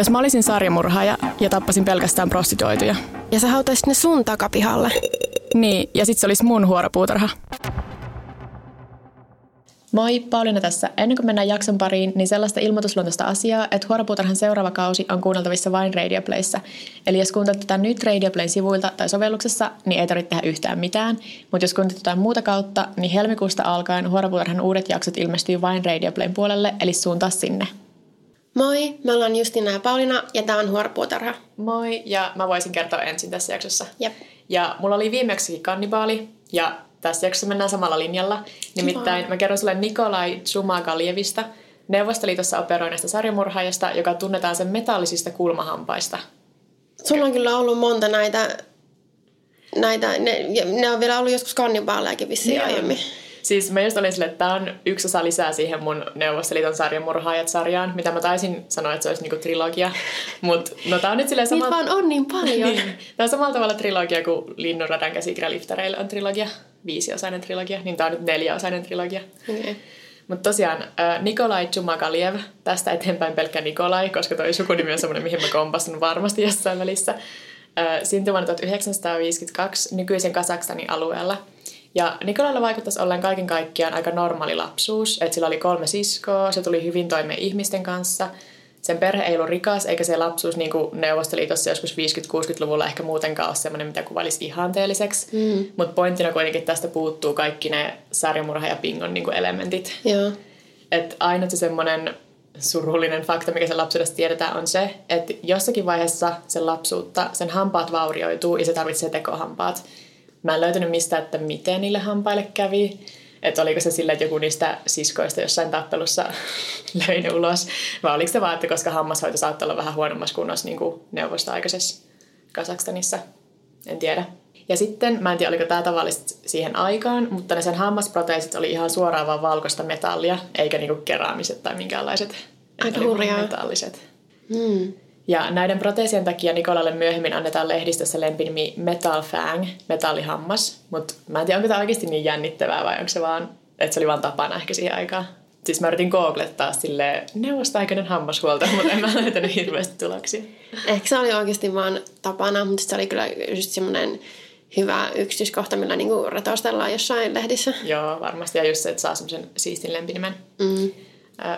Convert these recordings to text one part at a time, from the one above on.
Jos mä olisin sarjamurhaaja ja tappasin pelkästään prostituoituja. Ja sä hautaisit ne sun takapihalle. Niin, ja sit se olisi mun huoropuutarha. Moi, Pauliina tässä. Ennen kuin mennään jakson pariin, niin sellaista ilmoitusluontoista asiaa, että Huoropuutarhan seuraava kausi on kuunneltavissa vain Radioplayssä. Eli jos kuuntelet tätä nyt Radioplayn sivuilta tai sovelluksessa, niin ei tarvitse tehdä yhtään mitään. Mutta jos kuuntelet jotain muuta kautta, niin helmikuusta alkaen Huoropuutarhan uudet jaksot ilmestyy vain Radioplayn puolelle, eli suuntaa sinne. Moi, me ollaan Justina ja Pauliina ja tää on Huoropuutarha. Moi, ja mä voisin kertoa ensin tässä jaksossa. Jep. Ja mulla oli viimeksi kannibaali, ja tässä jaksossa mennään samalla linjalla. Nimittäin mä kerron sulle Nikolai Tsumagalievista, Neuvostoliitossa operoineesta sarjamurhaajasta, joka tunnetaan sen metallisista kulmahampaista. Sulla on kyllä ollut monta näitä, näitä ne, ne on vielä ollut joskus kannibaalejakin vissiin Niin aiemmin. Siis mä just olin silleen, että tää on yksi osa lisää siihen mun Neuvostoliiton sarjamurhaajat-sarjaan, mitä mä taisin sanoa, että se olisi niinku trilogia. Mutta no tää on nyt silleen Niitä samalla... vaan on niin paljon. Niin. Tämä on samalla tavalla trilogia kuin Linnunradan käsikirja Liftareille on trilogia, viisiosainen trilogia, niin tämä on nyt neljäosainen trilogia. Okay. Mutta tosiaan äh, Nikolai Chumagaliev, tästä eteenpäin pelkkä Nikolai, koska toi sukunimi on semmoinen, mihin mä kompasin varmasti jossain välissä, äh, syntyi vuonna 1952 nykyisen Kazakstanin alueella. Ja Nikolailla vaikuttaisi olleen kaiken kaikkiaan aika normaali lapsuus, että sillä oli kolme siskoa, se tuli hyvin toimeen ihmisten kanssa. Sen perhe ei ollut rikas, eikä se lapsuus niin kuin Neuvostoliitossa joskus 50-60-luvulla ehkä muutenkaan ole semmoinen, mitä kuvailisi ihanteelliseksi. Mm. Mutta pointtina kuitenkin tästä puuttuu kaikki ne sarjamurha ja pingon niin kuin elementit. Joo. Että ainut se semmoinen surullinen fakta, mikä sen lapsuudesta tiedetään, on se, että jossakin vaiheessa sen lapsuutta sen hampaat vaurioituu ja se tarvitsee tekohampaat. Mä en löytänyt mistä, että miten niille hampaille kävi. Että oliko se sillä, että joku niistä siskoista jossain tappelussa löi ne ulos. Vai oliko se vaan, että koska hammashoito saattaa olla vähän huonommassa kunnossa niin kuin neuvostoaikaisessa Kazakstanissa. En tiedä. Ja sitten, mä en tiedä oliko tämä tavallista siihen aikaan, mutta ne sen hammasproteesit oli ihan suoraan vaan valkoista metallia, eikä niinku keraamiset tai minkäänlaiset Aika hurjaa. metalliset. Hmm. Ja näiden proteesien takia Nikolalle myöhemmin annetaan lehdistössä lempinimi Metal Fang, metallihammas. Mutta mä en tiedä, onko tämä oikeasti niin jännittävää vai onko se vaan, että se oli vaan tapana ehkä siihen aikaan. Siis mä yritin googlettaa silleen neuvostoaikainen hammashuolto, mutta en mä löytänyt hirveästi tuloksia. Ehkä se oli oikeasti vaan tapana, mutta se oli kyllä just semmoinen hyvä yksityiskohta, millä niinku retostellaan jossain lehdissä. Joo, varmasti. Ja just se, että saa semmoisen siistin lempinimen. Mm.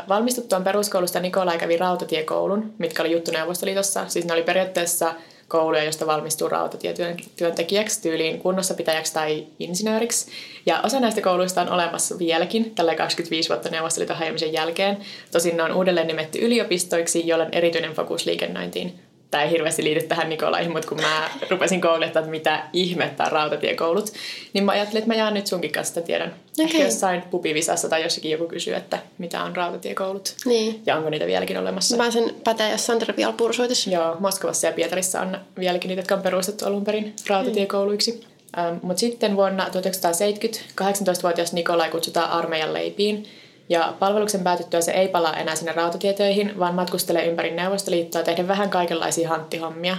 Valmistuttuaan peruskoulusta Nikolai kävi rautatiekoulun, mitkä oli juttu Neuvostoliitossa. Siis ne oli periaatteessa kouluja, josta valmistuu rautatietyöntekijäksi, tyyliin kunnossapitäjäksi tai insinööriksi. Ja osa näistä kouluista on olemassa vieläkin, tällä 25 vuotta Neuvostoliiton hajoamisen jälkeen. Tosin ne on uudelleen nimetty yliopistoiksi, joilla on erityinen fokus liikennöintiin. Tämä ei hirveästi liity tähän Nikolaihin, mutta kun mä rupesin googlettamaan, että mitä ihmettä on rautatiekoulut, niin mä ajattelin, että mä jaan nyt sunkin kanssa sitä tiedon. Okay. Ehkä jossain pubivisassa tai jossakin joku kysyy, että mitä on rautatiekoulut Niin. ja onko niitä vieläkin olemassa. Mä pääsen päteä jossain Tervial-pursuitissa. Joo, Moskovassa ja Pietarissa on vieläkin niitä, jotka on perustettu alun perin rautatiekouluiksi. Ähm, Mutta sitten vuonna 1970 18-vuotias Nikolai kutsutaan armeijan leipiin. Ja palveluksen päätyttyä se ei palaa enää sinne rautatietöihin, vaan matkustelee ympäri Neuvostoliittoa tehdä vähän kaikenlaisia hanttihommia.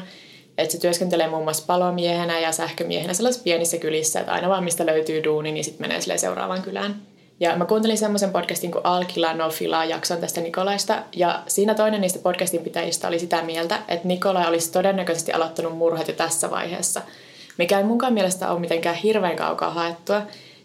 Et se työskentelee muun muassa palomiehenä ja sähkömiehenä sellaisissa pienissä kylissä, että aina vaan mistä löytyy duuni, niin sitten menee seuraavaan kylään. Ja mä kuuntelin semmoisen podcastin kuin Alkila No Fila jakson tästä Nikolaista, ja siinä toinen niistä podcastin pitäjistä oli sitä mieltä, että Nikolai olisi todennäköisesti aloittanut murhat jo tässä vaiheessa, mikä ei munkaan mielestä ole mitenkään hirveän kaukaa haettua,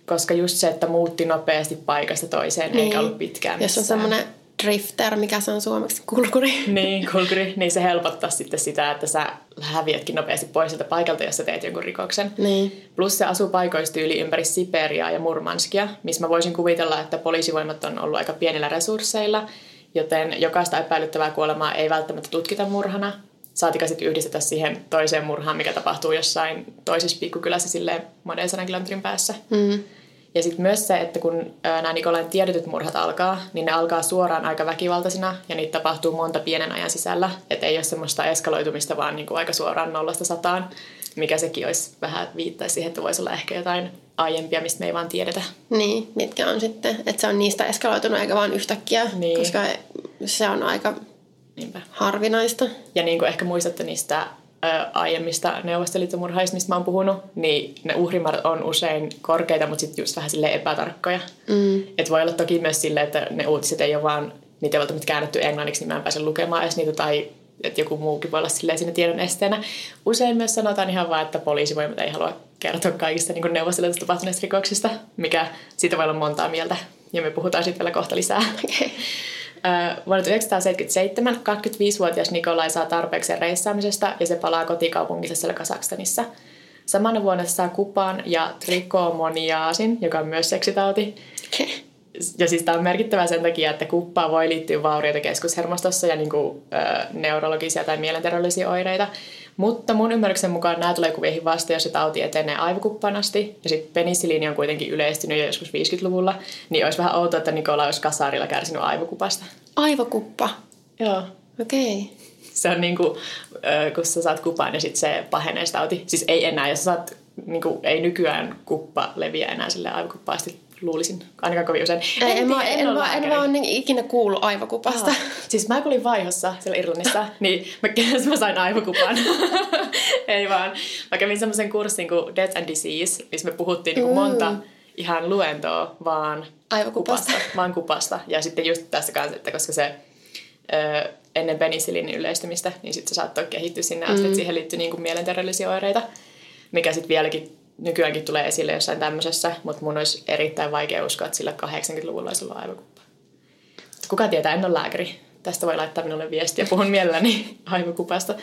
koska just se, että muutti nopeasti paikasta toiseen, niin. eikä ollut pitkään Jos on missään. semmoinen drifter, mikä se on suomeksi, kulkuri. Niin, kulkuri, niin se helpottaa sitten sitä, että sä häviätkin nopeasti pois sieltä paikalta, jos sä teet jonkun rikoksen. Niin. Plus se asuu paikoistyyli ympäri Siperiaa ja Murmanskia, missä mä voisin kuvitella, että poliisivoimat on ollut aika pienillä resursseilla, joten jokaista epäilyttävää kuolemaa ei välttämättä tutkita murhana. Saatika sitten yhdistetä siihen toiseen murhaan, mikä tapahtuu jossain toisessa pikkukylässä silleen monen sadan kilometrin päässä. Mm. Ja sitten myös se, että kun nämä Nikolain tiedetyt murhat alkaa, niin ne alkaa suoraan aika väkivaltaisina ja niitä tapahtuu monta pienen ajan sisällä. Että ei ole semmoista eskaloitumista, vaan niinku aika suoraan nollasta sataan, mikä sekin olisi vähän viittaisi siihen, että voisi olla ehkä jotain aiempia, mistä me ei vaan tiedetä. Niin, mitkä on sitten, että se on niistä eskaloitunut eikä vaan yhtäkkiä, Niin. koska se on aika Niinpä. harvinaista. Ja niin kuin ehkä muistatte niistä aiemmista neuvostoliittomurhaista, mistä mä oon puhunut, niin ne uhrimäärät on usein korkeita, mutta sitten just vähän sille epätarkkoja. Mm. Et voi olla toki myös silleen, että ne uutiset ei ole vaan, niitä ei välttämättä käännetty englanniksi, niin mä en pääse lukemaan edes niitä, tai että joku muukin voi olla silleen siinä tiedon esteenä. Usein myös sanotaan ihan vaan, että poliisivoimat ei halua kertoa kaikista niin neuvostelusta tapahtuneista rikoksista, mikä siitä voi olla montaa mieltä. Ja me puhutaan siitä vielä kohta lisää. Okay. Vuonna 1977 25-vuotias Nikolai saa tarpeeksi reissaamisesta ja se palaa kotikaupunkinsa Kasakstanissa. Samana vuonna se saa kupaan ja trikomoniaasin, joka on myös seksitauti. Ja siis tämä on merkittävää sen takia, että kuppaan voi liittyä vaurioita keskushermostossa ja niin kuin, ö, neurologisia tai mielenterveydellisiä oireita. Mutta mun ymmärryksen mukaan nämä tulee kuveihin vasta, jos se tauti etenee aivokuppaan asti. Ja sitten penisiliini on kuitenkin yleistynyt jo joskus 50-luvulla. Niin olisi vähän outoa, että Nikola olisi kasarilla kärsinyt aivokupasta. Aivokuppa. Joo. Okei. Okay. Se on niin kuin, kun sä saat kupan ja sitten se pahenee se tauti. Siis ei enää, jos sä saat, niin kuin, ei nykyään kuppa leviä enää sille aivokuppaasti luulisin, ainakaan kovin usein. En, en, tiedä, mä, en, ole mä, en mä ole niin ikinä kuullut aivokupasta. Aa. Siis mä kun olin vaihossa siellä Irlannissa, niin mä, mä sain aivokupan. Ei vaan. Mä kävin semmoisen kurssin kuin Death and Disease, missä me puhuttiin niinku monta ihan luentoa vaan Aivokupasta. kupasta, vaan kupasta. Ja sitten just tässä kanssa, että koska se ö, ennen penisiliinin yleistymistä, niin sitten se saattoi kehittyä sinne asti, että siihen liittyy niinku mielenterveydellisiä oireita, mikä sitten vieläkin nykyäänkin tulee esille jossain tämmöisessä, mutta mun olisi erittäin vaikea uskoa, että sillä 80-luvulla olisi ollut aivokuppa. Kuka tietää, en ole lääkäri. Tästä voi laittaa minulle viestiä. Puhun mielelläni aivokupasta.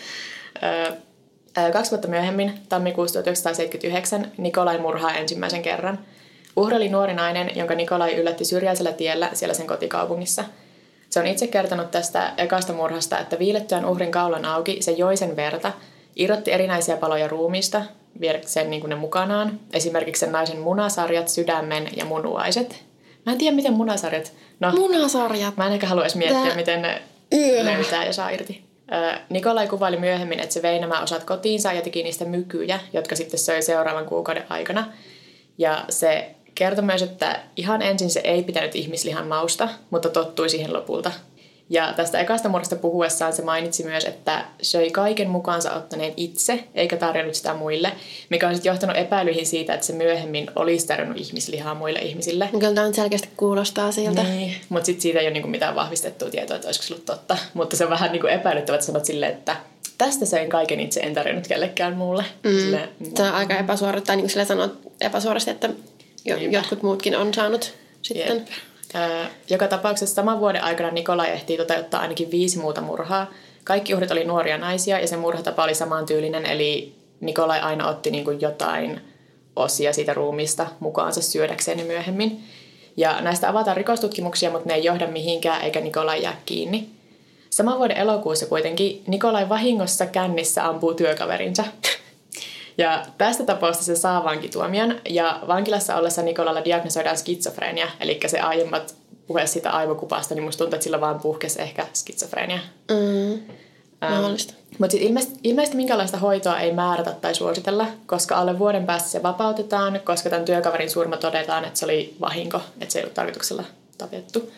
Kaksi vuotta myöhemmin, tammikuussa 1979, Nikolai murhaa ensimmäisen kerran. Uhri oli nuori nainen, jonka Nikolai yllätti syrjäisellä tiellä siellä sen kotikaupungissa. Se on itse kertonut tästä ekasta murhasta, että viilettyään uhrin kaulan auki se joi sen verta, irrotti erinäisiä paloja ruumiista, viedäkseen niin ne mukanaan. Esimerkiksi sen naisen munasarjat, sydämen ja munuaiset. Mä en tiedä, miten munasarjat... No, Munasarjat. Mä en ehkä haluaisi miettiä, Tää- miten ne Yö. löytää ja saa irti. Ö, Nikolai kuvaili myöhemmin, että se vei nämä osat kotiinsa ja teki niistä mykyjä, jotka sitten söi seuraavan kuukauden aikana. Ja se kertoi myös, että ihan ensin se ei pitänyt ihmislihan mausta, mutta tottui siihen lopulta. Ja tästä ekasta murhasta puhuessaan se mainitsi myös, että söi kaiken mukaansa ottaneen itse, eikä tarjonnut sitä muille, mikä on sitten johtanut epäilyihin siitä, että se myöhemmin olisi tarjonnut ihmislihaa muille ihmisille. Kyllä tämä nyt selkeästi kuulostaa siltä. Niin, mutta sitten siitä ei ole niinku mitään vahvistettua tietoa, että olisiko se ollut totta. Mutta se on vähän niinku epäilyttävää, että sanot silleen, että tästä söin kaiken itse, en tarjonnut kellekään muulle. Mm. Silleen, mm. Tämä on aika epäsuora, tai niin kuin sillä sanoo epäsuorasti, että jo, Niinpä. jotkut muutkin on saanut sitten. Jep. Joka tapauksessa saman vuoden aikana Nikolai ehtii toteuttaa ainakin viisi muuta murhaa. Kaikki uhrit oli nuoria naisia ja se murhatapa oli samantyylinen, eli Nikolai aina otti niin kuin jotain osia siitä ruumista mukaansa syödäkseen myöhemmin. Ja näistä avataan rikostutkimuksia, mutta ne ei johda mihinkään eikä Nikolai jää kiinni. Saman vuoden elokuussa kuitenkin Nikolai vahingossa kännissä ampuu työkaverinsa. Ja tästä tapausta se saa vankituomion, ja vankilassa ollessa Nikolalla diagnosoidaan skitsofrenia, eli se aiemmat puhe siitä aivokupasta, niin musta tuntuu, että sillä vaan puhkesi ehkä skitsofrenia. Mm. Mahdollista. Mutta sitten ilmeisesti, ilmeisesti minkälaista hoitoa ei määrätä tai suositella, koska alle vuoden päästä se vapautetaan, koska tämän työkaverin surma todetaan, että se oli vahinko, että se ei ollut tarkoituksella tapettu.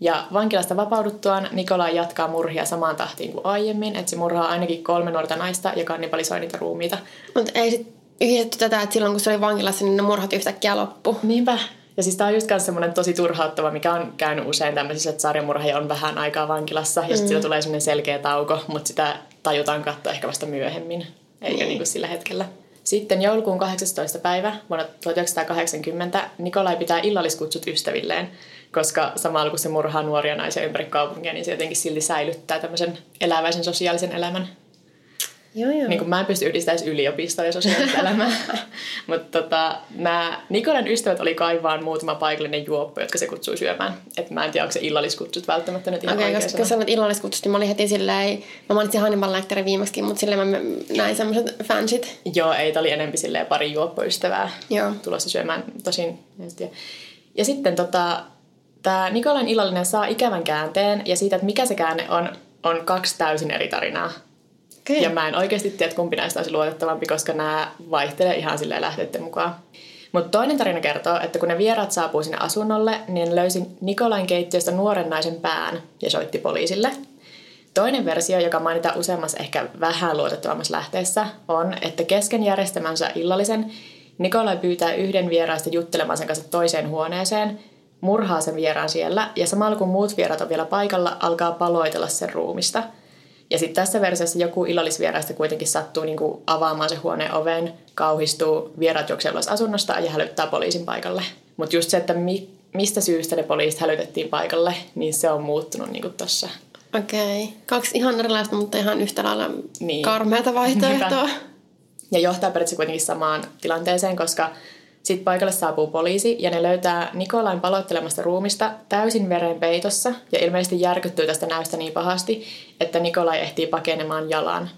Ja vankilasta vapauduttuaan Nikolai jatkaa murhia samaan tahtiin kuin aiemmin, että se murhaa ainakin kolme nuorta naista ja kannibalisoi niitä ruumiita. Mutta ei sit yhdistetty tätä, että silloin kun se oli vankilassa, niin ne murhat yhtäkkiä loppu. Niinpä. Ja siis tää on just semmoinen tosi turhauttava, mikä on käynyt usein tämmöisissä, että sarjamurhaaja on vähän aikaa vankilassa ja sitten mm. tulee semmoinen selkeä tauko, mutta sitä tajutaan katsoa ehkä vasta myöhemmin, eikä niin. niin sillä hetkellä. Sitten joulukuun 18. päivä vuonna 1980 Nikolai pitää illalliskutsut ystävilleen, koska samalla kun se murhaa nuoria naisia ympäri kaupunkia, niin se jotenkin silti säilyttää tämmöisen eläväisen sosiaalisen elämän. Joo, joo. Niin kuin mä en pysty yhdistämään yliopistoa ja sosiaalista elämää. Mutta tota, nämä Nikolan ystävät oli kai vaan muutama paikallinen juoppo, jotka se kutsui syömään. Et mä en tiedä, onko se illalliskutsut välttämättä nyt ihan Okei, oikea koska sanoit illalliskutsut, niin mä olin heti silleen, mä mainitsin Hannibal Lecterin viimeksi, mutta silleen mä näin semmoiset fansit. Joo, ei, tää oli enempi silleen pari juoppoystävää Joo. tulossa syömään. Tosin, en tiedä. Ja sitten tota, tämä Nikolan illallinen saa ikävän käänteen, ja siitä, että mikä se käänne on, on kaksi täysin eri tarinaa. Okei. Ja mä en oikeasti tiedä, että kumpi näistä olisi luotettavampi, koska nämä vaihtelee ihan silleen lähteiden mukaan. Mutta toinen tarina kertoo, että kun ne vieraat saapuu sinne asunnolle, niin ne löysi Nikolain keittiöstä nuoren naisen pään ja soitti poliisille. Toinen versio, joka mainitaan useammassa ehkä vähän luotettavammassa lähteessä, on, että kesken järjestämänsä illallisen Nikolai pyytää yhden vieraista juttelemaan sen kanssa toiseen huoneeseen, murhaa sen vieraan siellä ja samalla kun muut vieraat on vielä paikalla, alkaa paloitella sen ruumista. Ja sitten tässä versiossa joku illallisvieraista kuitenkin sattuu niin kuin avaamaan se huoneen oven, kauhistuu, vieraat juoksee ulos asunnosta ja hälyttää poliisin paikalle. Mutta just se, että mi- mistä syystä ne poliisit hälytettiin paikalle, niin se on muuttunut niin tuossa. Okei. Okay. Kaksi ihan erilaista, mutta ihan yhtä lailla Niin. karmeata vaihtoehtoa. Ja johtaa periaatteessa kuitenkin samaan tilanteeseen, koska sitten paikalle saapuu poliisi ja ne löytää Nikolain paloittelemasta ruumista täysin veren peitossa ja ilmeisesti järkyttyy tästä näystä niin pahasti, että Nikolai ehtii pakenemaan jalan.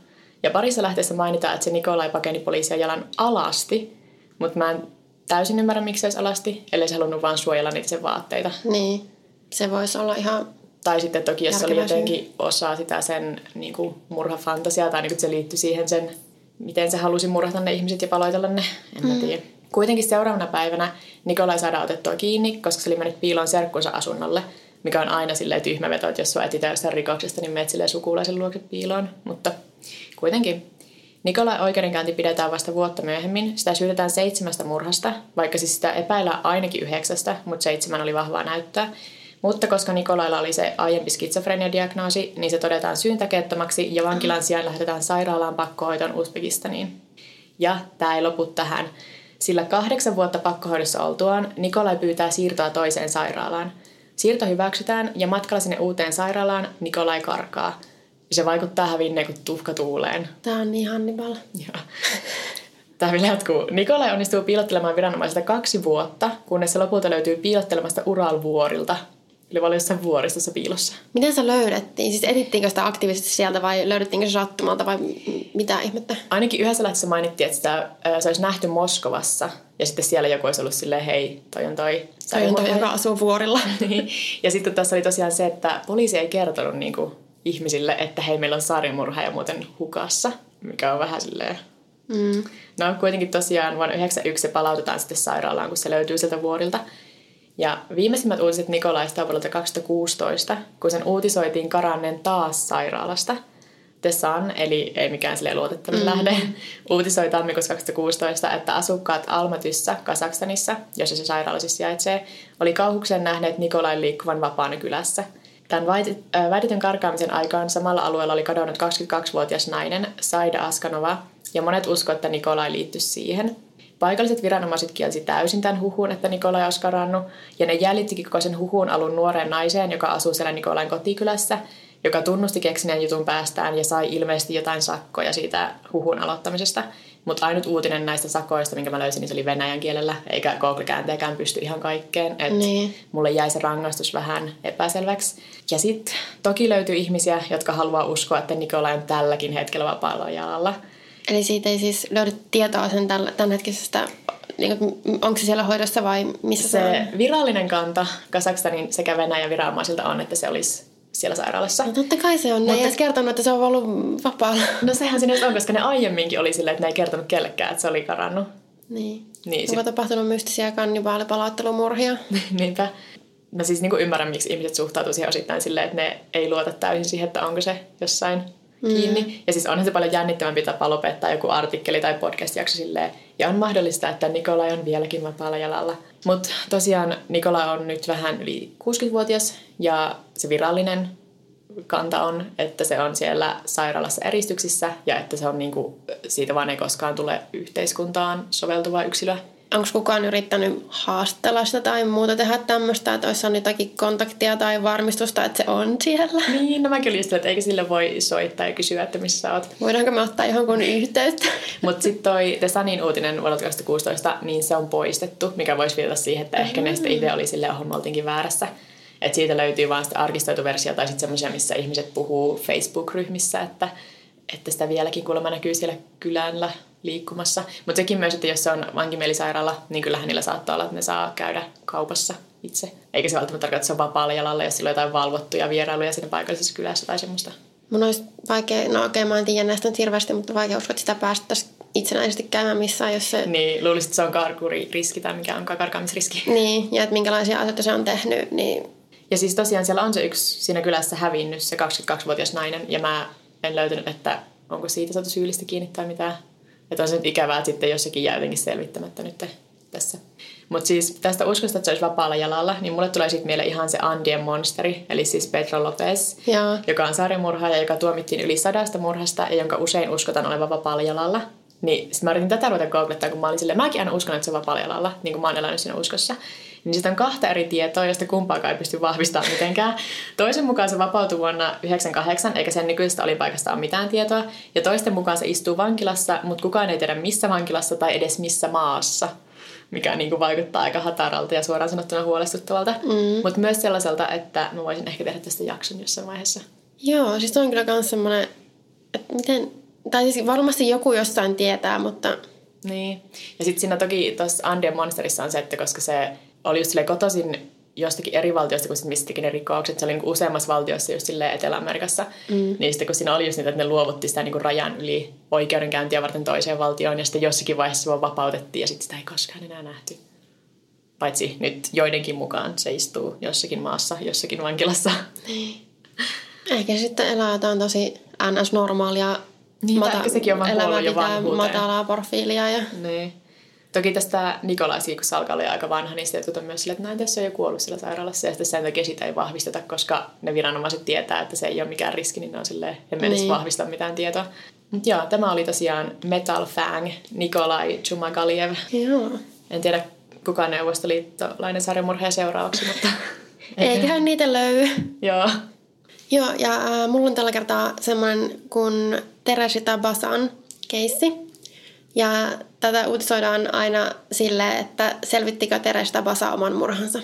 Ja parissa lähteessä mainitaan, että se Nikolai pakeni poliisia jalan alasti, mutta mä en täysin ymmärrä miksi se olisi alasti, ellei se halunnut vaan suojella niitä sen vaatteita. Niin. Se voisi olla ihan... Tai sitten toki, jos se oli jotenkin osa sitä sen niin kuin, murhafantasiaa, tai niin kuin, se liittyi siihen sen, miten se halusi murhata ne ihmiset ja paloitella ne, en mä tiedä. Kuitenkin seuraavana päivänä Nikolai saadaan otettua kiinni, koska se oli mennyt piiloon serkkunsa asunnolle, mikä on aina silleen tyhmä veto, että jos sua etsitään jostain rikoksesta, niin menet silleen sukulaisen luokse piiloon. Mutta kuitenkin. Nikolai oikeudenkäynti pidetään vasta vuotta myöhemmin. Sitä syytetään seitsemästä murhasta, vaikka siis sitä epäillään ainakin yhdeksästä, mutta seitsemän oli vahvaa näyttöä. Mutta koska Nikolailla oli se aiempi skitsofrenia-diagnoosi, niin se todetaan syyntakeettomaksi ja vankilan sijaan lähetetään sairaalaan pakkohoitoon Uzbekistaniin. Ja tämä ei lopu tähän, sillä kahdeksan vuotta pakkohoidossa oltuaan Nikolai pyytää siirtoa toiseen sairaalaan. Siirto hyväksytään ja matkalla sinne uuteen sairaalaan Nikolai karkaa. Se vaikuttaa hävinneen kuin tuhka tuuleen. Tää on niin Hannibal. Joo. Tämä vielä jatkuu. Nikolai onnistuu piilottelemaan viranomaisilta kaksi vuotta, kunnes se lopulta löytyy piilottelemasta Uralvuorilta. Eli vaan jossain vuoristossa piilossa. Miten se löydettiin? Siis etittiinkö sitä aktiivisesti sieltä vai löydettiinkö se sattumalta vai mitä ihmettä? Ainakin yhdessä lähteessä mainittiin, että sitä, se olisi nähty Moskovassa. Ja sitten siellä joku olisi ollut silleen, hei, toi on toi. Toi on toi, joka asuu vuorilla. Niin. ja sitten tässä oli tosiaan se, että poliisi ei kertonut niin kuin, ihmisille, että hei, meillä on sarjamurha ja muuten hukassa, mikä on vähän silleen... Mm. No kuitenkin tosiaan vuonna 1991 se palautetaan sitten sairaalaan, kun se löytyy sieltä vuorilta. Ja viimeisimmät uutiset Nikolaista on vuodelta 2016, kun sen uutisoitiin karanneen taas sairaalasta. The Sun, eli ei mikään sille luotettavin mm. lähde, uutisoi tammikuussa 2016, että asukkaat Almatyssä, Kasakstanissa, jossa se sairaala siis sijaitsee, oli kauhuksen nähneet Nikolain liikkuvan vapaana kylässä. Tämän väitet- väitetyn karkaamisen aikaan samalla alueella oli kadonnut 22-vuotias nainen, Saida Askanova, ja monet uskovat, että Nikolai liittyi siihen. Paikalliset viranomaiset kielsi täysin tämän huhun, että Nikolai olisi karannut, ja ne jäljittikin koko sen huhun alun nuoreen naiseen, joka asuu siellä Nikolain kotikylässä, joka tunnusti keksineen jutun päästään ja sai ilmeisesti jotain sakkoja siitä huhun aloittamisesta. Mutta ainut uutinen näistä sakoista, minkä mä löysin, niin se oli venäjän kielellä, eikä Google-käänteekään pysty ihan kaikkeen. Et Niin. Mulle jäi se rangaistus vähän epäselväksi. Ja sitten toki löytyy ihmisiä, jotka haluaa uskoa, että Nikolai on tälläkin hetkellä vapaalla jalalla. Eli siitä ei siis löydy tietoa sen tämänhetkisestä, niin kuin, onko se siellä hoidossa vai missä se, Se on? virallinen kanta Kasakstanin sekä Venäjän viranomaisilta on, että se olisi siellä sairaalassa. No totta kai se on. Ne ei Mutta- edes kertonut, että se on ollut vapaalla. No sehän se nyt on, koska ne aiemminkin oli silleen, että ne ei kertonut kellekään, että se oli karannut. Niin. Niin, Onko tapahtunut mystisiä kannibaalipalauttelumurhia? Niinpä. Mä siis niin ymmärrän, miksi ihmiset suhtautuu siihen osittain silleen, että ne ei luota täysin siihen, että onko se jossain kiinni. Ja siis onhan se paljon jännittävämpi tapa lopettaa joku artikkeli tai podcast-jakso silleen. Ja on mahdollista, että Nikolai on vieläkin vapaalla jalalla. Mutta tosiaan Nikolai on nyt vähän yli 60-vuotias ja se virallinen kanta on, että se on siellä sairaalassa eristyksissä ja että se on niinku, siitä vaan ei koskaan tule yhteiskuntaan soveltuva yksilö. Onko kukaan yrittänyt haastella sitä tai muuta tehdä tämmöistä, että olisi saanut jotakin kontaktia tai varmistusta, että se on siellä? Niin, no mäkin olin sitä, että eikö sille voi soittaa ja kysyä, että missä sä oot. Voidaanko me ottaa johonkin yhteyttä? Mutta sitten toi The Sunin uutinen vuodelta 2016, niin se on poistettu, mikä voisi viitata siihen, että ehkä ne sitten itse oli ohon me oltiinkin väärässä. Että siitä löytyy vaan sitten arkistoitu versio tai sitten semmoisia, missä ihmiset puhuu Facebook-ryhmissä, että, että sitä vieläkin kuulemma näkyy siellä kylällä liikkumassa. Mutta sekin myös, että jos se on vankimielisairaala, niin kyllähän niillä saattaa olla, että ne saa käydä kaupassa itse. Eikä se välttämättä tarkoita, että se on vapaalla jalalla, jos sillä on jotain valvottuja vierailuja siinä paikallisessa kylässä tai semmoista. Mun olisi vaikea, no okei mä en tiedä näistä nyt hirveästi, mutta vaikea uskoa, että sitä päästäisiin itsenäisesti käymään missään, jos se... Niin, luulisit, että se on karkuriski tai mikä on karkaamisriski. Niin, ja että minkälaisia asioita se on tehnyt, niin Ja siis tosiaan siellä on se yksi siinä kylässä hävinnyt, se 22-vuotias nainen, ja mä en löytänyt, että onko siitä saatu syyllistä kiinni tai mitään. Että on se nyt ikävää, että sitten jossakin jää jotenkin selvittämättä nyt. tässä. Mutta siis tästä uskosta, että se olisi vapaalla jalalla, niin mulle tulee sitten mieleen ihan se Andien monsteri, eli siis Pedro Lopez, Joo. joka on sarjamurhaaja, joka tuomittiin yli sadasta murhasta ja jonka usein uskotaan olevan vapaalla jalalla. Niin sitten mä yritin tätä ruveta googlettaa, kun mä olin silleen, mäkin aina uskon, että se on vapaalla jalalla, niin kuin mä oon elänyt siinä uskossa. Niin sitten on kahta eri tietoa, joista kumpaakaan ei pysty vahvistamaan mitenkään. Toisen mukaan se vapautui vuonna 1998, eikä sen nykyisestä paikasta ole mitään tietoa. Ja toisten mukaan se istuu vankilassa, mutta kukaan ei tiedä missä vankilassa tai edes missä maassa mikä niin kuin vaikuttaa aika hataralta ja suoraan sanottuna huolestuttavalta. Mm. Mutta myös sellaiselta, että mä voisin ehkä tehdä tästä jakson jossain vaiheessa. Joo, siis on kyllä myös semmoinen, että miten, tai siis varmasti joku jossain tietää, mutta... Niin. Ja sitten siinä toki tuossa Andien Monsterissa on se, että koska se oli just kotoisin jostakin eri valtiosta, kun sit mistä teki ne rikokset. Se oli niin useammassa valtiossa just silleen Etelä-Amerikassa. Mm. Niin sitten kun siinä oli just niitä, että ne luovutti sitä niin rajan yli oikeudenkäyntiä varten toiseen valtioon ja sitten jossakin vaiheessa se vaan vapautettiin ja sitten sitä ei koskaan enää nähty. Paitsi nyt joidenkin mukaan se istuu jossakin maassa, jossakin vankilassa. Niin. Ehkä sitten elää jotain tosi ns-normaalia niin, mata- sekin on elämää jo matalaa profiilia. Ja... Niin. Toki tästä Nikolaisia, kun se alkaa olla aika vanha, niin sitten on myös sille, että näin tässä on jo kuollut sillä sairaalassa ja sitten sen takia sitä ei vahvisteta, koska ne viranomaiset tietää, että se ei ole mikään riski, niin ne on silleen, emme niin. edes vahvista mitään tietoa. Mutta joo, tämä oli tosiaan Metal Fang, Nikolai Chumagaliev. Joo. En tiedä, kuka neuvostoliittolainen sarjamurheen seuraavaksi, mutta... Eiköhän niitä löy. joo. Joo, ja äh, mulla on tällä kertaa semmoinen kuin Teresita Basan keissi. Ja tätä uutisoidaan aina sille, että selvittikö Terestä Basa oman murhansa.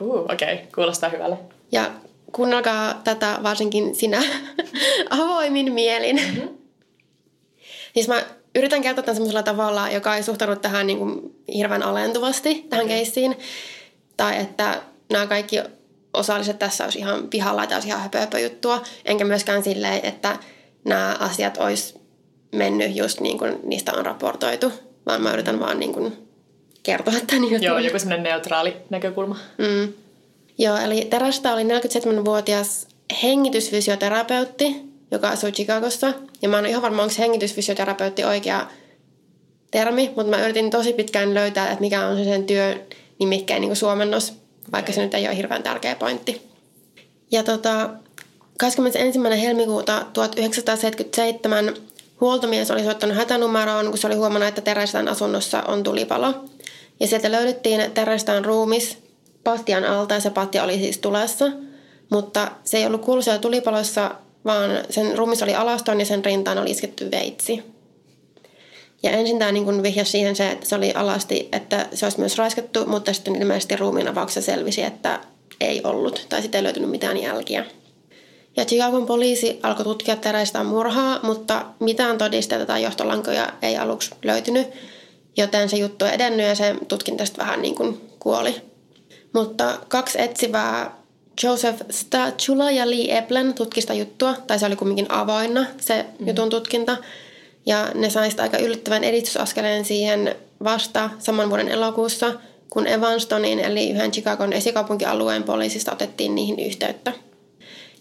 Uh, okei. Okay. Kuulostaa hyvälle. Ja kuunnelkaa tätä varsinkin sinä avoimin mielin. Mm-hmm. Siis mä yritän kertoa tämän semmoisella tavalla, joka ei suhtaudu tähän niin kuin hirveän alentuvasti, tähän okay. keissiin. Tai että nämä kaikki osalliset tässä olisi ihan pihalla tai olisi ihan höpö, höpö juttua. Enkä myöskään silleen, että nämä asiat olisi mennyt just niin kuin niistä on raportoitu, vaan mä yritän vaan niin kuin kertoa tämän jutun. Joo, joku semmoinen neutraali näkökulma. Mm. Joo, eli Terasta oli 47-vuotias hengitysfysioterapeutti, joka asui Chicagossa. Ja mä en ole ihan varma, onko hengitysfysioterapeutti oikea termi, mutta mä yritin tosi pitkään löytää, että mikä on se sen työn nimikkeen niin suomennos, vaikka se nyt ei ole hirveän tärkeä pointti. Ja tota, 21. helmikuuta 1977 Huoltomies oli soittanut hätänumeroon, kun se oli huomannut, että Terestan asunnossa on tulipalo. Ja sieltä löydettiin Terestan ruumis pattian alta ja se pattia oli siis tulessa. Mutta se ei ollut siellä tulipalossa, vaan sen ruumis oli alaston ja sen rintaan oli isketty veitsi. Ja ensin tämä niin vihjasi siihen se, että se oli alasti, että se olisi myös raiskattu, mutta sitten ilmeisesti ruumiin avauksessa selvisi, että ei ollut tai sitten ei löytynyt mitään jälkiä. Ja Chicagon poliisi alkoi tutkia Terestan murhaa, mutta mitään todisteita tai johtolankoja ei aluksi löytynyt, joten se juttu on edennyt ja se tutkinta sitten vähän niin kuin kuoli. Mutta kaksi etsivää Joseph Stachula ja Lee Eplen tutkista juttua, tai se oli kumminkin avoinna se mm. jutun tutkinta. Ja ne sai aika yllättävän edistysaskeleen siihen vasta saman vuoden elokuussa, kun Evanstonin eli yhden Chicagon esikaupunkialueen poliisista otettiin niihin yhteyttä.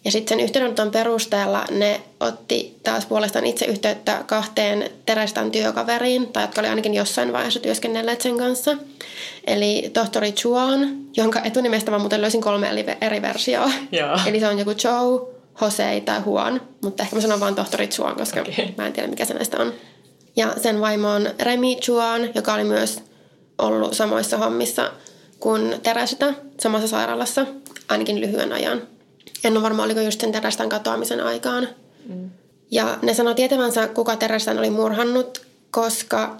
Ja sitten sen yhteydenoton perusteella ne otti taas puolestaan itse yhteyttä kahteen Terestan työkaveriin, tai jotka oli ainakin jossain vaiheessa työskennelleet sen kanssa. Eli tohtori Chuan, jonka etunimestä mä muuten löysin kolme eri versioa. Joo. Eli se on joku Joe, Jose tai Juan, mutta ehkä mä sanon vaan tohtori Chuan, koska okay. mä en tiedä mikä se näistä on. Ja sen vaimo on Remi Chuan, joka oli myös ollut samoissa hommissa kuin Teresita samassa sairaalassa, ainakin lyhyen ajan. En ole varma, oliko just sen Terestan katoamisen aikaan. Mm. Ja ne sanoi tietävänsä, kuka Terestan oli murhannut, koska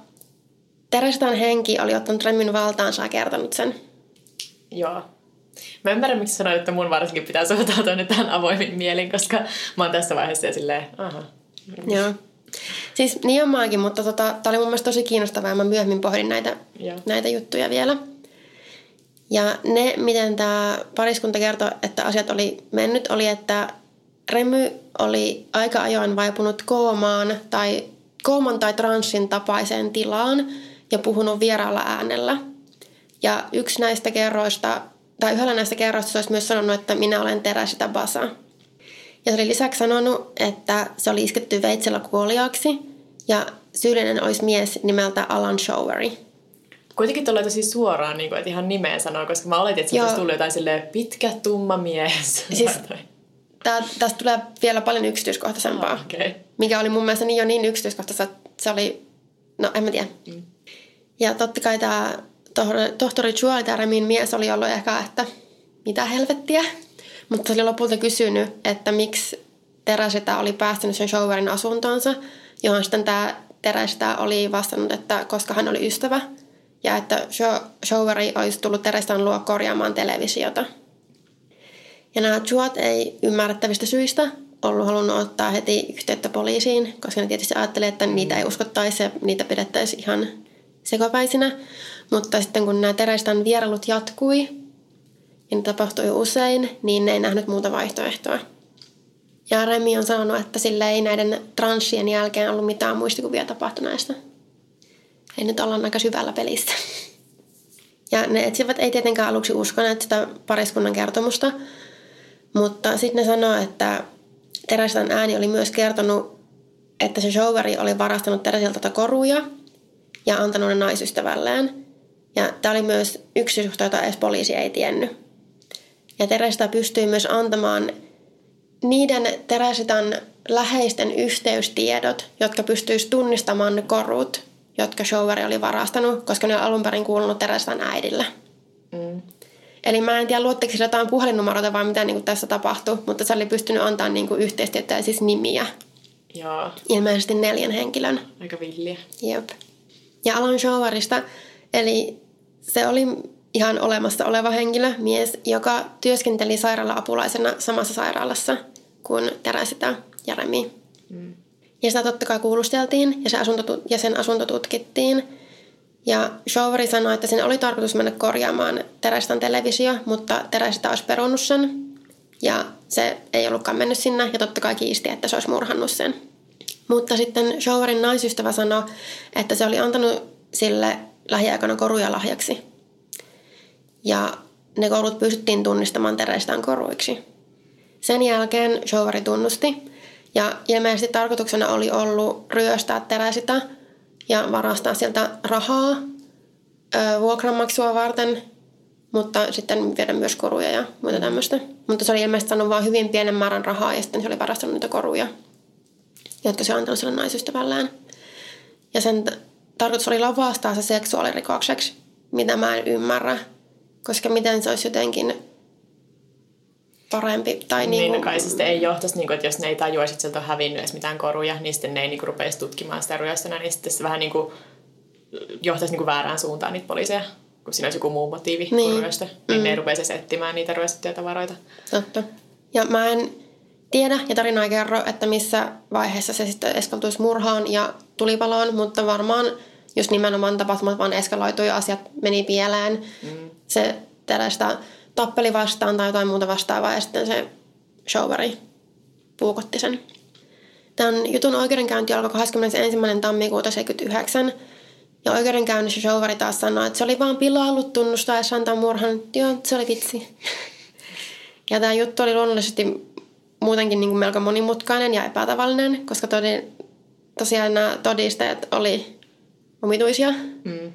Terestan henki oli ottanut Remmin valtaansa ja kertonut sen. Joo. Mä ymmärrän, miksi sanoit, että mun varsinkin pitää suhtautua nyt tähän avoimin mielin, koska mä oon tässä vaiheessa ja silleen, aha. Joo. Siis niin on maakin, mutta tota, tää oli mun mielestä tosi kiinnostavaa ja mä myöhemmin pohdin näitä, näitä juttuja vielä. Ja ne, miten tämä pariskunta kertoi, että asiat oli mennyt, oli, että Remy oli aika ajoin vaipunut koomaan tai kooman tai transsin tapaiseen tilaan ja puhunut vieraalla äänellä. Ja yksi näistä kerroista, tai yhdellä näistä kerroista se olisi myös sanonut, että minä olen Teräsitä Basa. Ja se oli lisäksi sanonut, että se oli isketty veitsellä kuoliaaksi ja syyllinen olisi mies nimeltä Alan Showery. Kuitenkin tulee tosi suoraan, niin kuin, että ihan nimeen sanoo, koska mä oletin, että olisi tullut jotain silleen pitkä, tumma mies. Siis, tää, tästä tulee vielä paljon yksityiskohtaisempaa, oh, okay. mikä oli mun mielestä niin jo niin yksityiskohtaista, että se oli, no en mä tiedä. Mm. Ja totta kai tämä tohtori Chualitaremin mies oli ollut ehkä, että mitä helvettiä. Mutta se oli lopulta kysynyt, että miksi Teräsitä oli päästänyt sen Showerin asuntoonsa, johon sitten tämä Teräsitä oli vastannut, että koska hän oli ystävä ja että Showeri olisi tullut Teräsitän luo korjaamaan televisiota. Ja nämä Chuat ei ymmärrettävistä syistä ollut halunnut ottaa heti yhteyttä poliisiin, koska ne tietysti ajattelivat, että niitä ei uskottaisi ja niitä pidettäisiin ihan sekopäisinä. Mutta sitten kun nämä Terästän vierailut jatkui, ja ne tapahtui usein, niin ne ei nähnyt muuta vaihtoehtoa. Ja Remi on sanonut, että sillä ei näiden transsien jälkeen ollut mitään muistikuvia tapahtuneesta. Ei nyt olla aika syvällä pelissä. Ja ne etsivät ei tietenkään aluksi uskoneet sitä pariskunnan kertomusta, mutta sitten ne sanoo, että Teresan ääni oli myös kertonut, että se showeri oli varastanut Teresiltä koruja ja antanut ne naisystävälleen. Ja tämä oli myös yksi suhta, jota edes poliisi ei tiennyt. Ja Teresta pystyi myös antamaan niiden Teresitan läheisten yhteystiedot, jotka pystyisi tunnistamaan ne korut, jotka Showeri oli varastanut, koska ne oli alun perin kuulunut Teresitan äidille. Mm. Eli mä en tiedä, luotteko jotain puhelinnumeroita vai mitä niin kuin tässä tapahtui, mutta se oli pystynyt antaa niin kuin yhteistietoja, siis nimiä. Joo. Ilmeisesti neljän henkilön. Aika villiä. Jep. Ja Alan Showerista, eli se oli ihan olemassa oleva henkilö, mies, joka työskenteli sairaala-apulaisena samassa sairaalassa kuin Teräsitä Jeremi. Mm. Ja sitä totta kai kuulusteltiin ja, se asunto, ja sen asunto tutkittiin. Ja Showeri sanoi, että sen oli tarkoitus mennä korjaamaan Teräsitän televisio, mutta Teräsitä olisi perunut sen. Ja se ei ollutkaan mennyt sinne ja totta kai kiisti, että se olisi murhannut sen. Mutta sitten Showerin naisystävä sanoi, että se oli antanut sille lähiaikana koruja lahjaksi ja ne korut pystyttiin tunnistamaan Terestan koruiksi. Sen jälkeen Shovari tunnusti ja ilmeisesti tarkoituksena oli ollut ryöstää Teresita ja varastaa sieltä rahaa vuokranmaksua varten, mutta sitten viedä myös koruja ja muuta tämmöistä. Mutta se oli ilmeisesti saanut vain hyvin pienen määrän rahaa ja sitten se oli varastanut niitä koruja, jotka se on antanut sille naisystävällään. Ja sen tarkoitus oli lavastaa se seksuaalirikokseksi, mitä mä en ymmärrä koska miten se olisi jotenkin parempi. Tai niin, niin no kai se ei johtaisi, niin kuin, että jos ne ei tajuaisi, että sieltä on hävinnyt edes mitään koruja, niin sitten ne ei niin kuin, rupeaisi tutkimaan sitä ryöstönä, niin sitten se vähän niin kuin, johtaisi niin kuin väärään suuntaan niitä poliiseja. Kun siinä olisi joku muu motiivi niin. kuin ryöstö, niin mm. ne ei rupeaisi etsimään niitä ryöstettyjä tavaroita. Totta. Ja mä en tiedä ja tarina ei kerro, että missä vaiheessa se sitten eskaltuisi murhaan ja tulipaloon, mutta varmaan just nimenomaan tapahtumat vaan eskaloitui ja asiat meni pieleen. Mm se tällaista tappeli vastaan tai jotain muuta vastaavaa ja sitten se showeri puukotti sen. Tämän jutun oikeudenkäynti alkoi 21. tammikuuta 79 ja oikeudenkäynnissä showeri taas sanoi, että se oli vaan pilaillut tunnustaessaan tämän murhan. Joo, se oli vitsi. Ja tämä juttu oli luonnollisesti muutenkin niin kuin melko monimutkainen ja epätavallinen, koska todi, tosiaan nämä todistajat oli omituisia. Mm.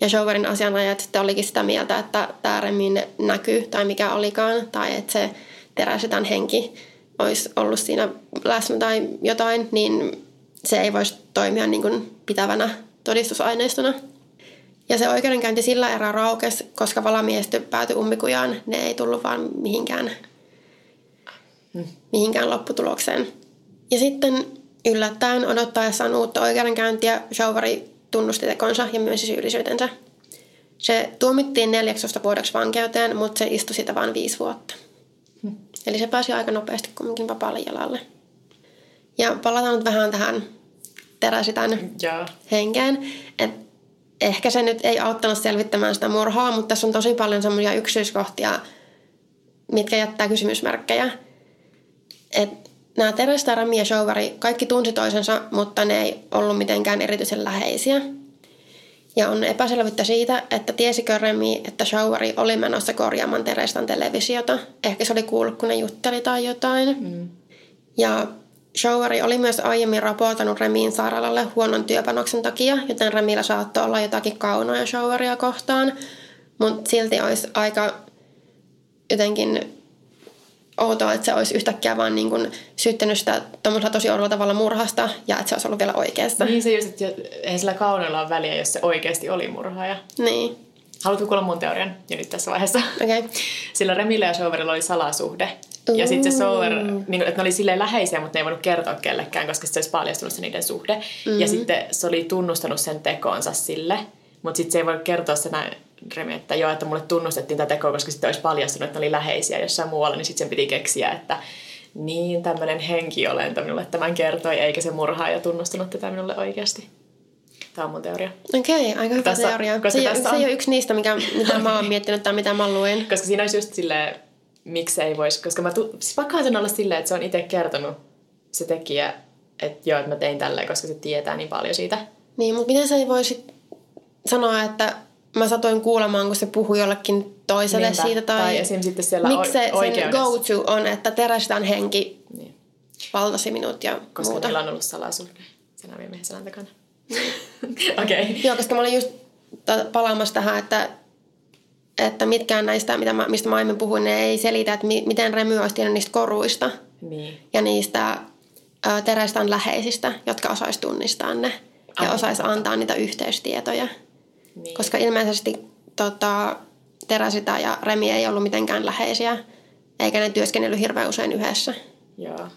Ja Showerin asianajat sitten olikin sitä mieltä, että tämä remin näky tai mikä olikaan, tai että se teräsetän henki olisi ollut siinä läsnä tai jotain, niin se ei voisi toimia niin kuin pitävänä todistusaineistona. Ja se oikeudenkäynti sillä erää raukes, koska valamiestö päätyi ummikujaan. Ne ei tullut vaan mihinkään, mihinkään lopputulokseen. Ja sitten yllättäen odottaessaan uutta oikeudenkäyntiä Showeri tunnusti tekonsa ja myönsi syyllisyytensä. Se tuomittiin 14 vuodeksi vankeuteen, mutta se istui sitä vain viisi vuotta. Hmm. Eli se pääsi aika nopeasti kumminkin vapaalle jalalle. Ja palataan nyt vähän tähän teräsitän yeah. henkeen. Et ehkä se nyt ei auttanut selvittämään sitä murhaa, mutta tässä on tosi paljon semmoisia yksityiskohtia, mitkä jättää kysymysmerkkejä. Et nämä Teresta, Rami ja Showari, kaikki tunsi toisensa, mutta ne ei ollut mitenkään erityisen läheisiä. Ja on epäselvyyttä siitä, että tiesikö Remi, että Showari oli menossa korjaamaan Terestan televisiota. Ehkä se oli kuullut, kun ne jutteli tai jotain. Mm. Ja Showeri oli myös aiemmin raportannut Remiin sairaalalle huonon työpanoksen takia, joten Remillä saattoi olla jotakin kaunoja Showeria kohtaan. Mutta silti olisi aika jotenkin outoa, että se olisi yhtäkkiä vaan niin kuin syyttänyt sitä tosi oudolla tavalla murhasta ja että se olisi ollut vielä oikeassa. Niin se just, että ei sillä kaunoilla ole väliä, jos se oikeasti oli murhaaja. Niin. Haluatko kuulla mun teorian jo nyt tässä vaiheessa? Okei. Okay. Sillä Remillä ja Showerilla oli salasuhde. Ja sitten se Sower, niin, että ne oli silleen läheisiä, mutta ne ei voinut kertoa kellekään, koska se olisi paljastunut se niiden suhde. Mm-hmm. Ja sitten se oli tunnustanut sen tekonsa sille, mutta sitten se ei voi kertoa se näin, Remi, että joo, että mulle tunnustettiin tätä tekoa, koska sitten olisi paljastunut, että ne oli läheisiä jossain muualla, niin sitten sen piti keksiä, että niin tämmöinen henkiolento minulle tämän kertoi, eikä se murhaaja tunnustanut tätä minulle oikeasti. Tämä on mun teoria. Okei, okay, aika hyvä tässä, teoria. Koska se, tässä on... se ei ole yksi niistä, mikä, mitä mä oon miettinyt tai mitä mä luin. Koska siinä olisi just silleen, miksi ei voisi, koska mä tu- siis pakkohan sen olla silleen, että se on itse kertonut se tekijä, että joo, että mä tein tälleen, koska se tietää niin paljon siitä. Niin, mutta miten sä ei voisi sanoa, että mä satoin kuulemaan, kun se puhui jollekin toiselle Niinpä. siitä. Tai, tai esim. sitten siellä miksi se sen go-to on, että terästään henki niin. valtasi minut ja koska muuta. Koska on ollut salasuhde sen aviemiehen selän takana. Okei. okay. Joo, koska mä olin just palaamassa tähän, että, että mitkään näistä, mitä mä, mistä mä aiemmin puhuin, ne ei selitä, että mi, miten Remy olisi tiennyt niistä koruista niin. ja niistä ä, terästään läheisistä, jotka osaisi tunnistaa ne ja osaisi antaa niitä yhteystietoja. Niin. Koska ilmeisesti tota, Teräsitä ja Remi ei ollut mitenkään läheisiä, eikä ne työskennellyt hirveän usein yhdessä. Joo.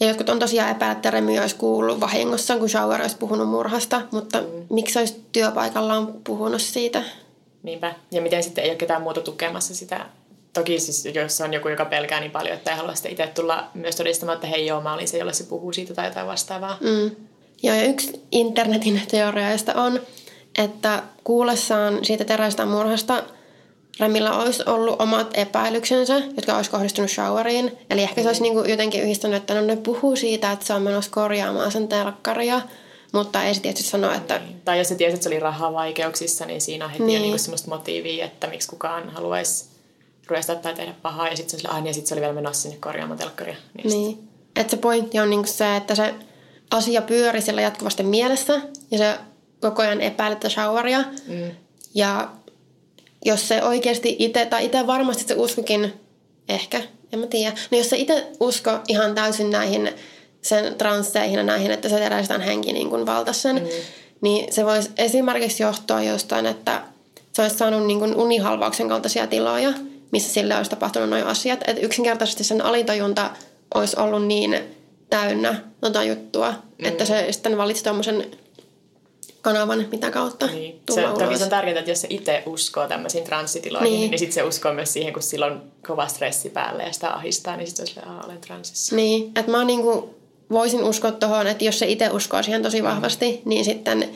Ja jotkut on tosiaan epäillyt, että Remi olisi kuullut vahingossa, kun Shower olisi puhunut murhasta, mutta mm. miksi olisi työpaikallaan puhunut siitä? Niinpä. Ja miten sitten ei ole ketään muuta tukemassa sitä Toki siis jos on joku, joka pelkää niin paljon, että ei halua sitten itse tulla myös todistamaan, että hei joo, mä olin se, jolle se puhuu siitä tai jotain vastaavaa. Mm. Joo, ja yksi internetin teoriaista on, että kuullessaan siitä terästä murhasta Remillä olisi ollut omat epäilyksensä, jotka olisi kohdistunut showeriin. Eli ehkä se olisi niin kuin jotenkin yhdistänyt, että no ne puhuu siitä, että se on menossa korjaamaan sen telkkaria. Mutta ei se tietysti sano, että... Niin. Tai jos se tiesi, että se oli rahavaikeuksissa, niin siinä on heti niin. niin semmoista motiivia, että miksi kukaan haluaisi ryöstää tai tehdä pahaa. Ja sitten se, oli, ja sit se oli vielä menossa sinne korjaamaan telkkaria. Niin. niin. Että se pointti on niin se, että se asia pyöri siellä jatkuvasti mielessä. Ja se koko ajan epäilet showeria. Mm. Ja jos se oikeasti itse, tai itse varmasti se uskokin, ehkä, en mä tiedä. No jos se itse usko ihan täysin näihin sen transseihin ja näihin, että se terästään henki niin kuin valtaisi sen, mm. niin se voisi esimerkiksi johtua jostain, että se olisi saanut niin kuin unihalvauksen kaltaisia tiloja, missä sille olisi tapahtunut noin asiat. Että yksinkertaisesti sen alitajunta olisi ollut niin täynnä tota juttua, mm. että se sitten valitsi tuommoisen kanavan, mitä kautta niin. se, toki se on tärkeää, että jos se itse uskoo tämmöisiin transsitiloihin, niin, niin sitten se uskoo myös siihen, kun sillä on kova stressi päälle ja sitä ahistaa, niin sitten se on olen transsissa. Niin, että mä niinku, voisin uskoa tuohon, että jos se itse uskoo siihen tosi mm. vahvasti, mm. niin sitten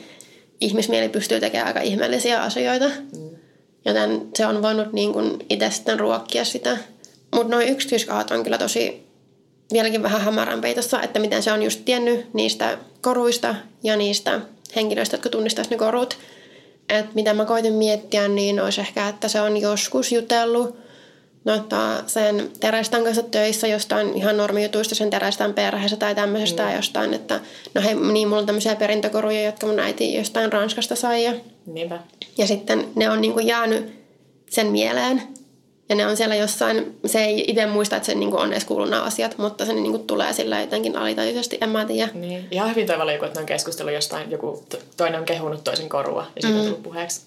ihmismieli pystyy tekemään aika ihmeellisiä asioita. Mm. Joten se on voinut niin kuin itse sitten ruokkia sitä. Mutta noin yksityiskohdat on kyllä tosi vieläkin vähän hämärän peitossa, että miten se on just tiennyt niistä koruista ja niistä henkilöistä, jotka tunnistaisi ne korut. Et mitä mä koitin miettiä, niin olisi ehkä, että se on joskus jutellut no, sen terästän kanssa töissä jostain ihan normijutuista sen terästän perheessä tai tämmöisestä mm. jostain, että no hei, niin mulla on tämmöisiä perintökoruja, jotka mun äiti jostain Ranskasta sai ja, Niinpä. ja sitten ne on niinku jäänyt sen mieleen ja ne on siellä jossain, se ei itse muista, että se niinku on edes kuullut nämä asiat, mutta se niinku tulee sillä jotenkin alitajuisesti, en mä tiedä. Niin. Ihan hyvin toivalla joku, että ne on keskustellut jostain, joku toinen on kehunut toisen korua ja siitä mm. on tullut puheeksi.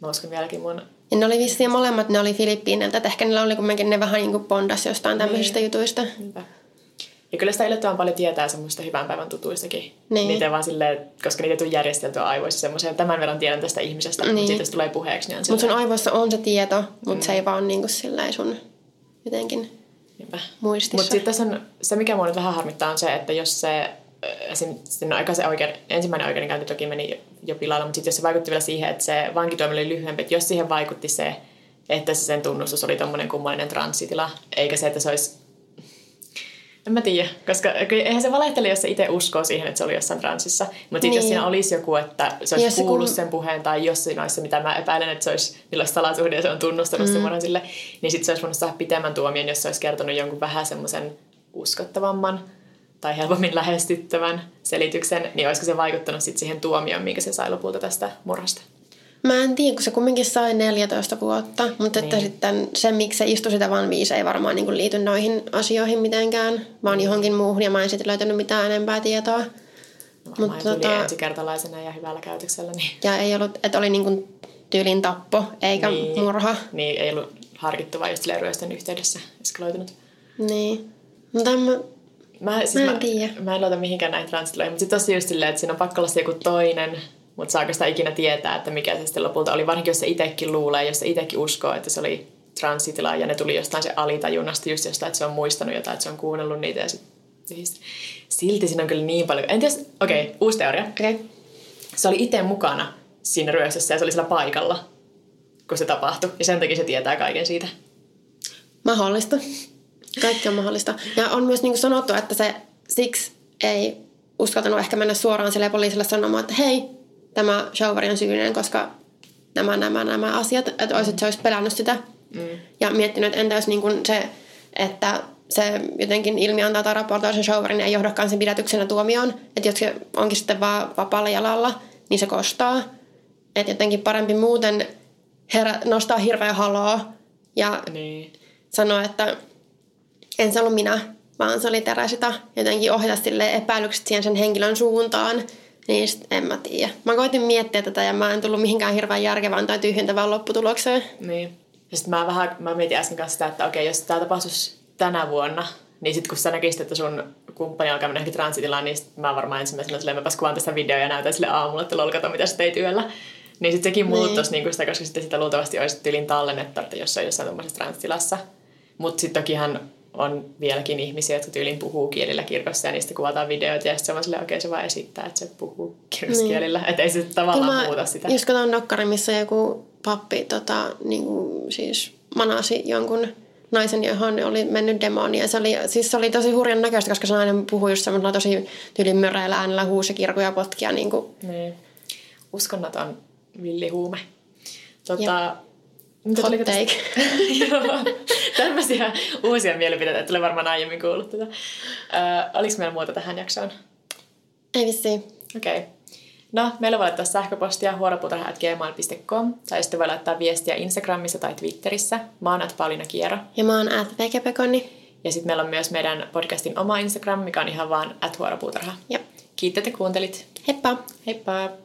Mä uskon vieläkin mun... Ja ne oli vissiin molemmat, ne oli Filippiiniltä, että ehkä niillä oli kumminkin ne vähän niinku pondas jostain tämmöisistä niin. jutuista. Niinpä. Ja kyllä sitä yllättävän paljon tietää semmoista hyvän päivän tutuistakin. Niin. Niitä vaan silleen, koska niitä on järjesteltyä aivoissa semmoisen, tämän verran tiedän tästä ihmisestä, niin. mutta sitten se tulee puheeksi. Niin mutta sun aivoissa on se tieto, mutta mm. se ei vaan niinku silleen sun jotenkin Niinpä. muistissa. Mutta sitten tässä on, se mikä mua nyt vähän harmittaa on se, että jos se esim, no aika se oikein, ensimmäinen oikeudenkäynti toki meni jo pilalle, mutta sitten jos se vaikutti vielä siihen, että se vankitoimi oli lyhyempi, että jos siihen vaikutti se, että se sen tunnustus oli tuommoinen kummallinen transsitila, eikä se, että se olisi en mä tiedä, koska eihän se valehtele, jos se itse uskoo siihen, että se oli jossain transissa. Mutta niin. jos siinä olisi joku, että se olisi jos kuullut kun... sen puheen, tai jos siinä olisi se, mitä mä epäilen, että se olisi millaista salasuhde ja se on tunnustanut mm. sen sille, niin sitten se olisi voinut saada pitemmän tuomion, jos se olisi kertonut jonkun vähän semmoisen uskottavamman tai helpommin lähestyttävän selityksen, niin olisiko se vaikuttanut sit siihen tuomioon, minkä se sai lopulta tästä murhasta? Mä en tiedä, kun se kumminkin sai 14 vuotta, mutta niin. että sitten se, miksi se istui sitä vaan viisi, ei varmaan niin liity noihin asioihin mitenkään, vaan johonkin muuhun, ja mä en sitten löytänyt mitään enempää tietoa. Varmaan mutta tuli tota, ensikertalaisena ja hyvällä käytöksellä. Niin. Ja ei ollut, että oli niin tyylin tappo, eikä niin, murha. Niin, ei ollut harkittu, vaan just ryöstön yhteydessä eskaloitunut. Niin. Mutta mä, mä, siis mä en mä, tiedä. Mä en luota mihinkään näihin transitiloihin, mutta sitten tosi just silleen, että siinä on pakko olla joku toinen, mutta saako sitä ikinä tietää, että mikä se sitten lopulta oli, varsinkin jos se itsekin luulee, jos se itsekin uskoo, että se oli transitila ja ne tuli jostain se alitajunnasta just jostain, että se on muistanut jotain, että se on kuunnellut niitä ja siis, silti siinä on kyllä niin paljon. En tiedä, okei, okay, uusi teoria. Okay. Se oli itse mukana siinä ryöstössä ja se oli siellä paikalla, kun se tapahtui. Ja sen takia se tietää kaiken siitä. Mahdollista. Kaikki on mahdollista. Ja on myös niin kuin sanottu, että se siksi ei uskaltanut ehkä mennä suoraan sille poliisille sanomaan, että hei, tämä showeri on syyllinen, koska nämä, nämä, nämä asiat, että olisi, että se olisi pelännyt sitä. Mm. Ja miettinyt, että entä jos niin kuin se, että se jotenkin ilmiantaa tai raportoi sen showerin ei johdakaan sen pidätyksenä tuomioon. Että jos se onkin sitten vaan vapaalla jalalla, niin se kostaa. Että jotenkin parempi muuten herä, nostaa hirveä haloa ja niin. sanoa, että en se ollut minä, vaan se oli Teresita. Jotenkin ohjata sille epäilykset siihen sen henkilön suuntaan. Niin sit en mä tiedä. Mä koitin miettiä tätä ja mä en tullut mihinkään hirveän järkevään tai tyhjentävään lopputulokseen. Niin. Ja sitten mä vähän, mä mietin äsken kanssa sitä, että okei, jos tämä tapahtuisi tänä vuonna, niin sitten kun sä näkisit, että sun kumppani alkaa mennä johonkin transitilaan, niin mä varmaan ensimmäisenä silleen, mäpäs kuvaan tästä videoa ja näytän sille aamulla, että lolkata, mitä sä teit yöllä. Niin sitten sekin muuttaisi niin. niin sitä, koska sitten sitä luultavasti olisi tylin tallennetta, että jos on jossain tuommoisessa transtilassa. Mutta sitten tokihan on vieläkin ihmisiä, jotka tyylin puhuu kielillä kirkossa ja niistä kuvataan videoita ja sitten se on okei se vaan esittää, että se puhuu kirkoskielillä. Niin. Että ei se tavallaan Kyllä muuta sitä. Just katsoin nokkari, missä joku pappi tota, niin kuin, siis manasi jonkun naisen, johon oli mennyt demoni. Ja se oli, siis se oli tosi hurjan näköistä, koska se nainen puhui just semmoisella tosi tyylin möreillä äänellä huusi kirkuja potkia. Niin kuin. Niin. Uskonnaton villihuume. Tota, Hot take. Tästä? Joo. Tämmöisiä uusia mielipiteitä, että tulee varmaan aiemmin kuullut tätä. Ö, oliko meillä muuta tähän jaksoon? Ei vissiin. Okei. Okay. No, meillä voi laittaa sähköpostia huoropuutarha.gmail.com tai sitten voi laittaa viestiä Instagramissa tai Twitterissä. Mä oon at Pauliina Kiero. Ja mä oon at Vekepekoni. Ja sitten meillä on myös meidän podcastin oma Instagram, mikä on ihan vaan at huoropuutarha. Jep. Kiitos, että kuuntelit. Heippa! Heippa!